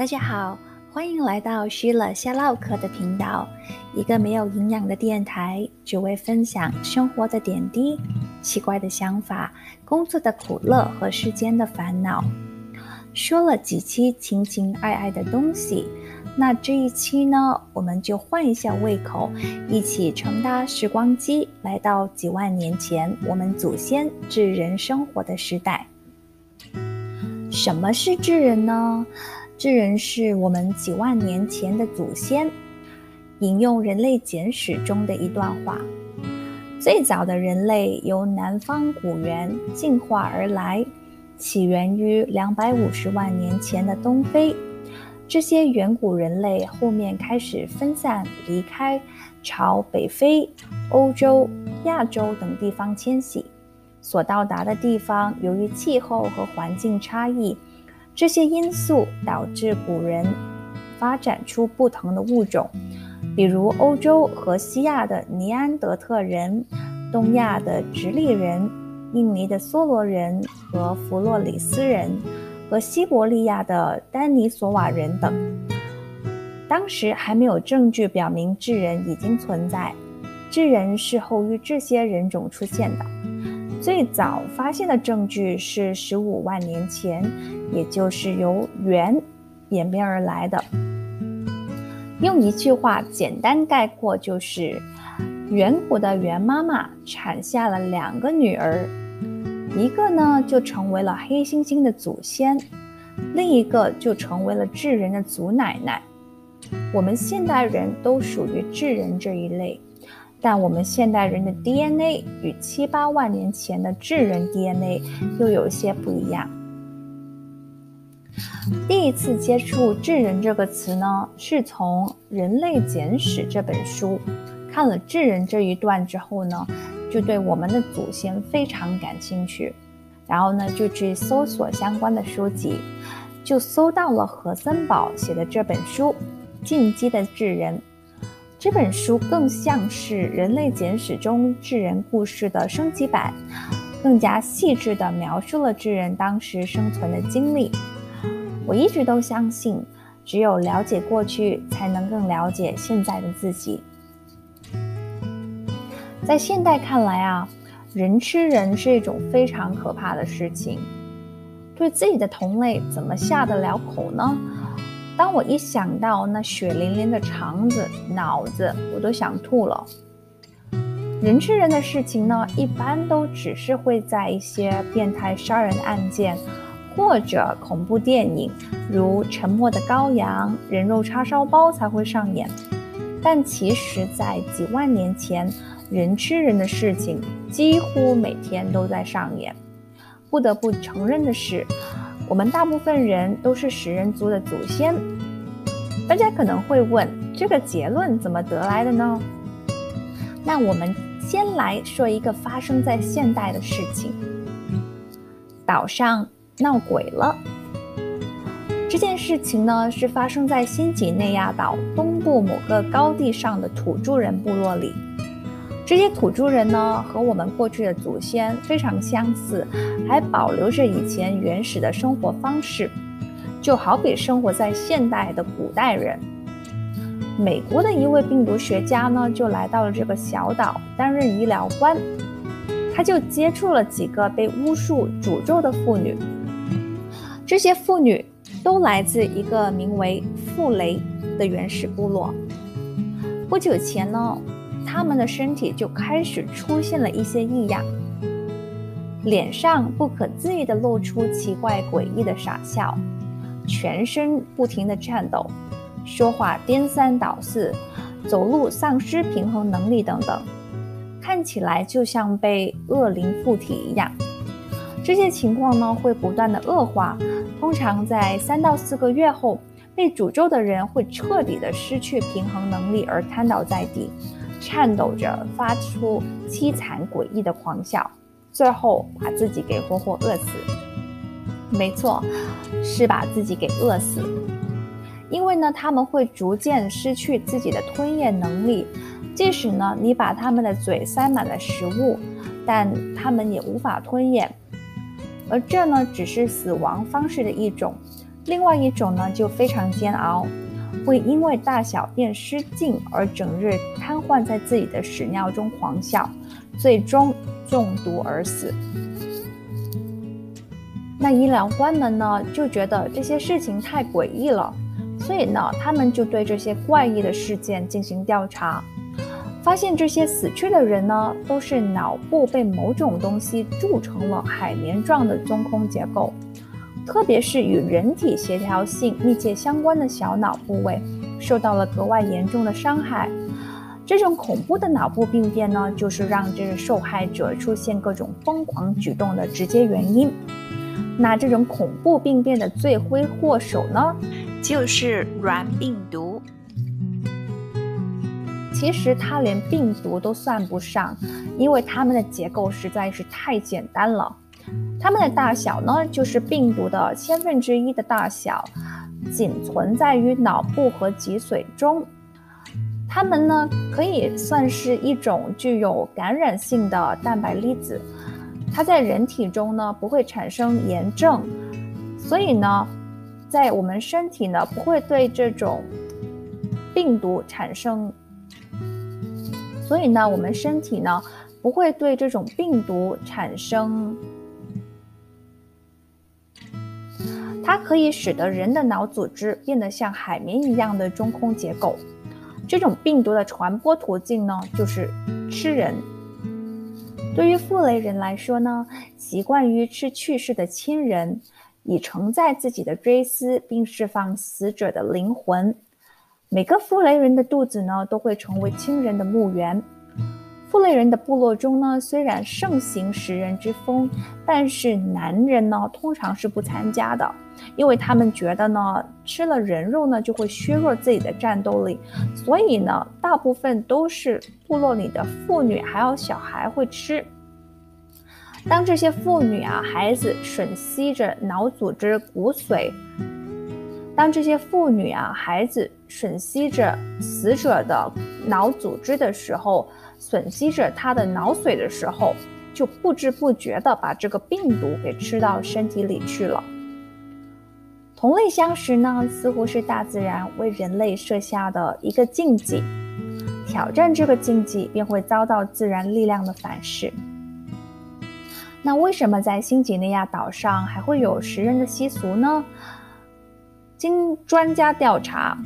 大家好，欢迎来到虚了瞎唠嗑的频道，一个没有营养的电台，只为分享生活的点滴、奇怪的想法、工作的苦乐和世间的烦恼。说了几期情情爱爱的东西，那这一期呢，我们就换一下胃口，一起乘搭时光机，来到几万年前我们祖先智人生活的时代。什么是智人呢？智人是我们几万年前的祖先。引用《人类简史》中的一段话：最早的人类由南方古猿进化而来。起源于两百五十万年前的东非，这些远古人类后面开始分散离开，朝北非、欧洲、亚洲等地方迁徙。所到达的地方，由于气候和环境差异，这些因素导致古人发展出不同的物种，比如欧洲和西亚的尼安德特人，东亚的直立人。印尼的梭罗人和弗洛里斯人，和西伯利亚的丹尼索瓦人等，当时还没有证据表明智人已经存在。智人是后于这些人种出现的，最早发现的证据是十五万年前，也就是由猿演变而来的。用一句话简单概括，就是远古的猿妈妈产下了两个女儿。一个呢，就成为了黑猩猩的祖先；另一个就成为了智人的祖奶奶。我们现代人都属于智人这一类，但我们现代人的 DNA 与七八万年前的智人 DNA 又有些不一样。第一次接触“智人”这个词呢，是从《人类简史》这本书看了智人这一段之后呢。就对我们的祖先非常感兴趣，然后呢，就去搜索相关的书籍，就搜到了何森堡写的这本书《进击的智人》。这本书更像是《人类简史》中智人故事的升级版，更加细致地描述了智人当时生存的经历。我一直都相信，只有了解过去，才能更了解现在的自己。在现代看来啊，人吃人是一种非常可怕的事情。对自己的同类怎么下得了口呢？当我一想到那血淋淋的肠子、脑子，我都想吐了。人吃人的事情呢，一般都只是会在一些变态杀人案件或者恐怖电影，如《沉默的羔羊》《人肉叉烧包》才会上演。但其实，在几万年前，人吃人的事情几乎每天都在上演。不得不承认的是，我们大部分人都是食人族的祖先。大家可能会问，这个结论怎么得来的呢？那我们先来说一个发生在现代的事情：岛上闹鬼了。这件事情呢，是发生在新几内亚岛东部某个高地上的土著人部落里。这些土著人呢，和我们过去的祖先非常相似，还保留着以前原始的生活方式，就好比生活在现代的古代人。美国的一位病毒学家呢，就来到了这个小岛担任医疗官，他就接触了几个被巫术诅咒的妇女，这些妇女都来自一个名为傅雷的原始部落。不久前呢。他们的身体就开始出现了一些异样，脸上不可自抑地露出奇怪诡异的傻笑，全身不停地颤抖，说话颠三倒四，走路丧失平衡能力等等，看起来就像被恶灵附体一样。这些情况呢会不断的恶化，通常在三到四个月后，被诅咒的人会彻底的失去平衡能力而瘫倒在地。颤抖着发出凄惨诡异的狂笑，最后把自己给活活饿死。没错，是把自己给饿死。因为呢，他们会逐渐失去自己的吞咽能力，即使呢你把他们的嘴塞满了食物，但他们也无法吞咽。而这呢，只是死亡方式的一种。另外一种呢就非常煎熬，会因为大小便失禁而整日瘫痪在自己的屎尿中狂笑，最终中毒而死。那医疗官们呢就觉得这些事情太诡异了，所以呢他们就对这些怪异的事件进行调查。发现这些死去的人呢，都是脑部被某种东西铸成了海绵状的中空结构，特别是与人体协调性密切相关的小脑部位受到了格外严重的伤害。这种恐怖的脑部病变呢，就是让这个受害者出现各种疯狂举动的直接原因。那这种恐怖病变的罪魁祸首呢，就是软病毒。其实它连病毒都算不上，因为它们的结构实在是太简单了。它们的大小呢，就是病毒的千分之一的大小，仅存在于脑部和脊髓中。它们呢，可以算是一种具有感染性的蛋白粒子。它在人体中呢，不会产生炎症，所以呢，在我们身体呢，不会对这种病毒产生。所以呢，我们身体呢不会对这种病毒产生，它可以使得人的脑组织变得像海绵一样的中空结构。这种病毒的传播途径呢，就是吃人。对于傅雷人来说呢，习惯于吃去世的亲人，以承载自己的追思，并释放死者的灵魂。每个傅雷人的肚子呢，都会成为亲人的墓园。富类人的部落中呢，虽然盛行食人之风，但是男人呢，通常是不参加的，因为他们觉得呢，吃了人肉呢，就会削弱自己的战斗力。所以呢，大部分都是部落里的妇女还有小孩会吃。当这些妇女啊、孩子吮吸着脑组织、骨髓。当这些妇女啊、孩子吮吸着死者的脑组织的时候，吮吸着他的脑髓的时候，就不知不觉地把这个病毒给吃到身体里去了。同类相食呢，似乎是大自然为人类设下的一个禁忌，挑战这个禁忌便会遭到自然力量的反噬。那为什么在新几内亚岛上还会有食人的习俗呢？经专家调查，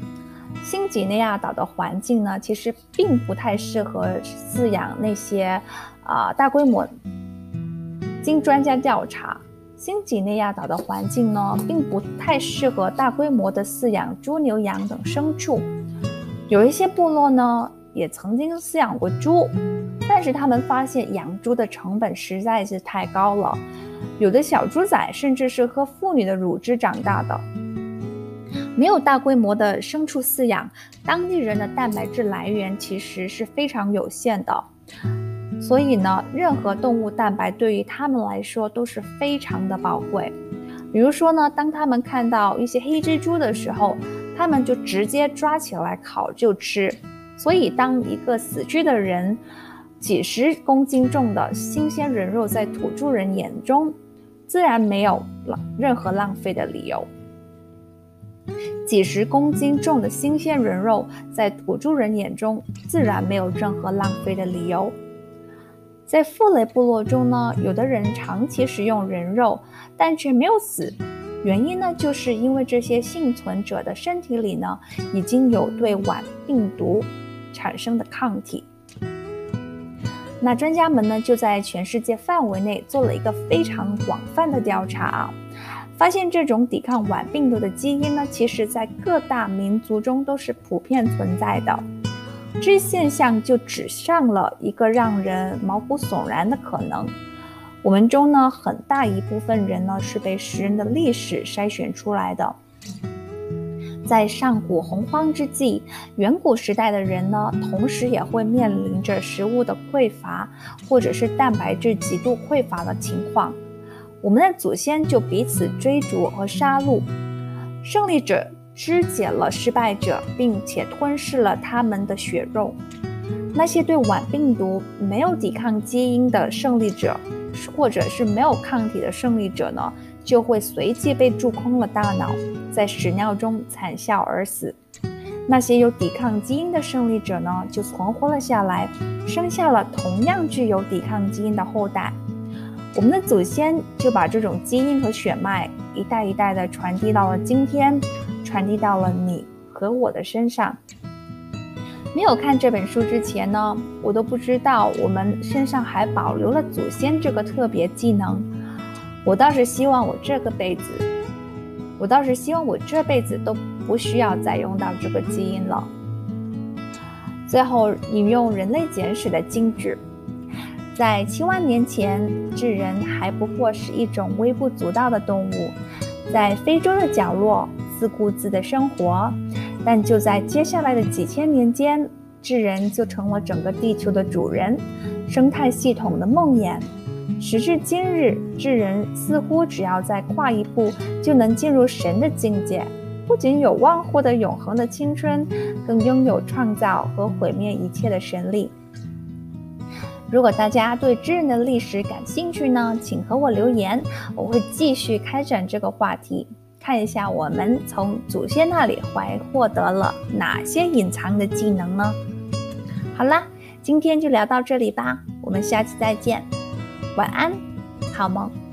新几内亚岛的环境呢，其实并不太适合饲养那些啊大规模。经专家调查，新几内亚岛的环境呢，并不太适合大规模的饲养猪、牛、羊等牲畜。有一些部落呢，也曾经饲养过猪，但是他们发现养猪的成本实在是太高了，有的小猪仔甚至是喝妇女的乳汁长大的。没有大规模的牲畜饲养，当地人的蛋白质来源其实是非常有限的，所以呢，任何动物蛋白对于他们来说都是非常的宝贵。比如说呢，当他们看到一些黑蜘蛛的时候，他们就直接抓起来烤就吃。所以，当一个死去的人几十公斤重的新鲜人肉在土著人眼中，自然没有浪任何浪费的理由。几十公斤重的新鲜人肉，在土著人眼中自然没有任何浪费的理由。在富雷部落中呢，有的人长期食用人肉，但却没有死，原因呢，就是因为这些幸存者的身体里呢，已经有对晚病毒产生的抗体。那专家们呢，就在全世界范围内做了一个非常广泛的调查啊。发现这种抵抗晚病毒的基因呢，其实在各大民族中都是普遍存在的。这现象就指向了一个让人毛骨悚然的可能：我们中呢，很大一部分人呢是被食人的历史筛选出来的。在上古洪荒之际，远古时代的人呢，同时也会面临着食物的匮乏，或者是蛋白质极度匮乏的情况。我们的祖先就彼此追逐和杀戮，胜利者肢解了失败者，并且吞噬了他们的血肉。那些对晚病毒没有抵抗基因的胜利者，或者是没有抗体的胜利者呢，就会随即被蛀空了大脑，在屎尿中惨笑而死。那些有抵抗基因的胜利者呢，就存活了下来，生下了同样具有抵抗基因的后代。我们的祖先就把这种基因和血脉一代一代的传递到了今天，传递到了你和我的身上。没有看这本书之前呢，我都不知道我们身上还保留了祖先这个特别技能。我倒是希望我这个辈子，我倒是希望我这辈子都不需要再用到这个基因了。最后引用《人类简史》的金句：在七万年前，智人还不过是一种微不足道的动物，在非洲的角落自顾自的生活。但就在接下来的几千年间，智人就成了整个地球的主人，生态系统的梦魇。时至今日，智人似乎只要再跨一步，就能进入神的境界，不仅有望获得永恒的青春，更拥有创造和毁灭一切的神力。如果大家对智人的历史感兴趣呢，请和我留言，我会继续开展这个话题。看一下我们从祖先那里还获得了哪些隐藏的技能呢？好啦，今天就聊到这里吧，我们下期再见，晚安，好梦。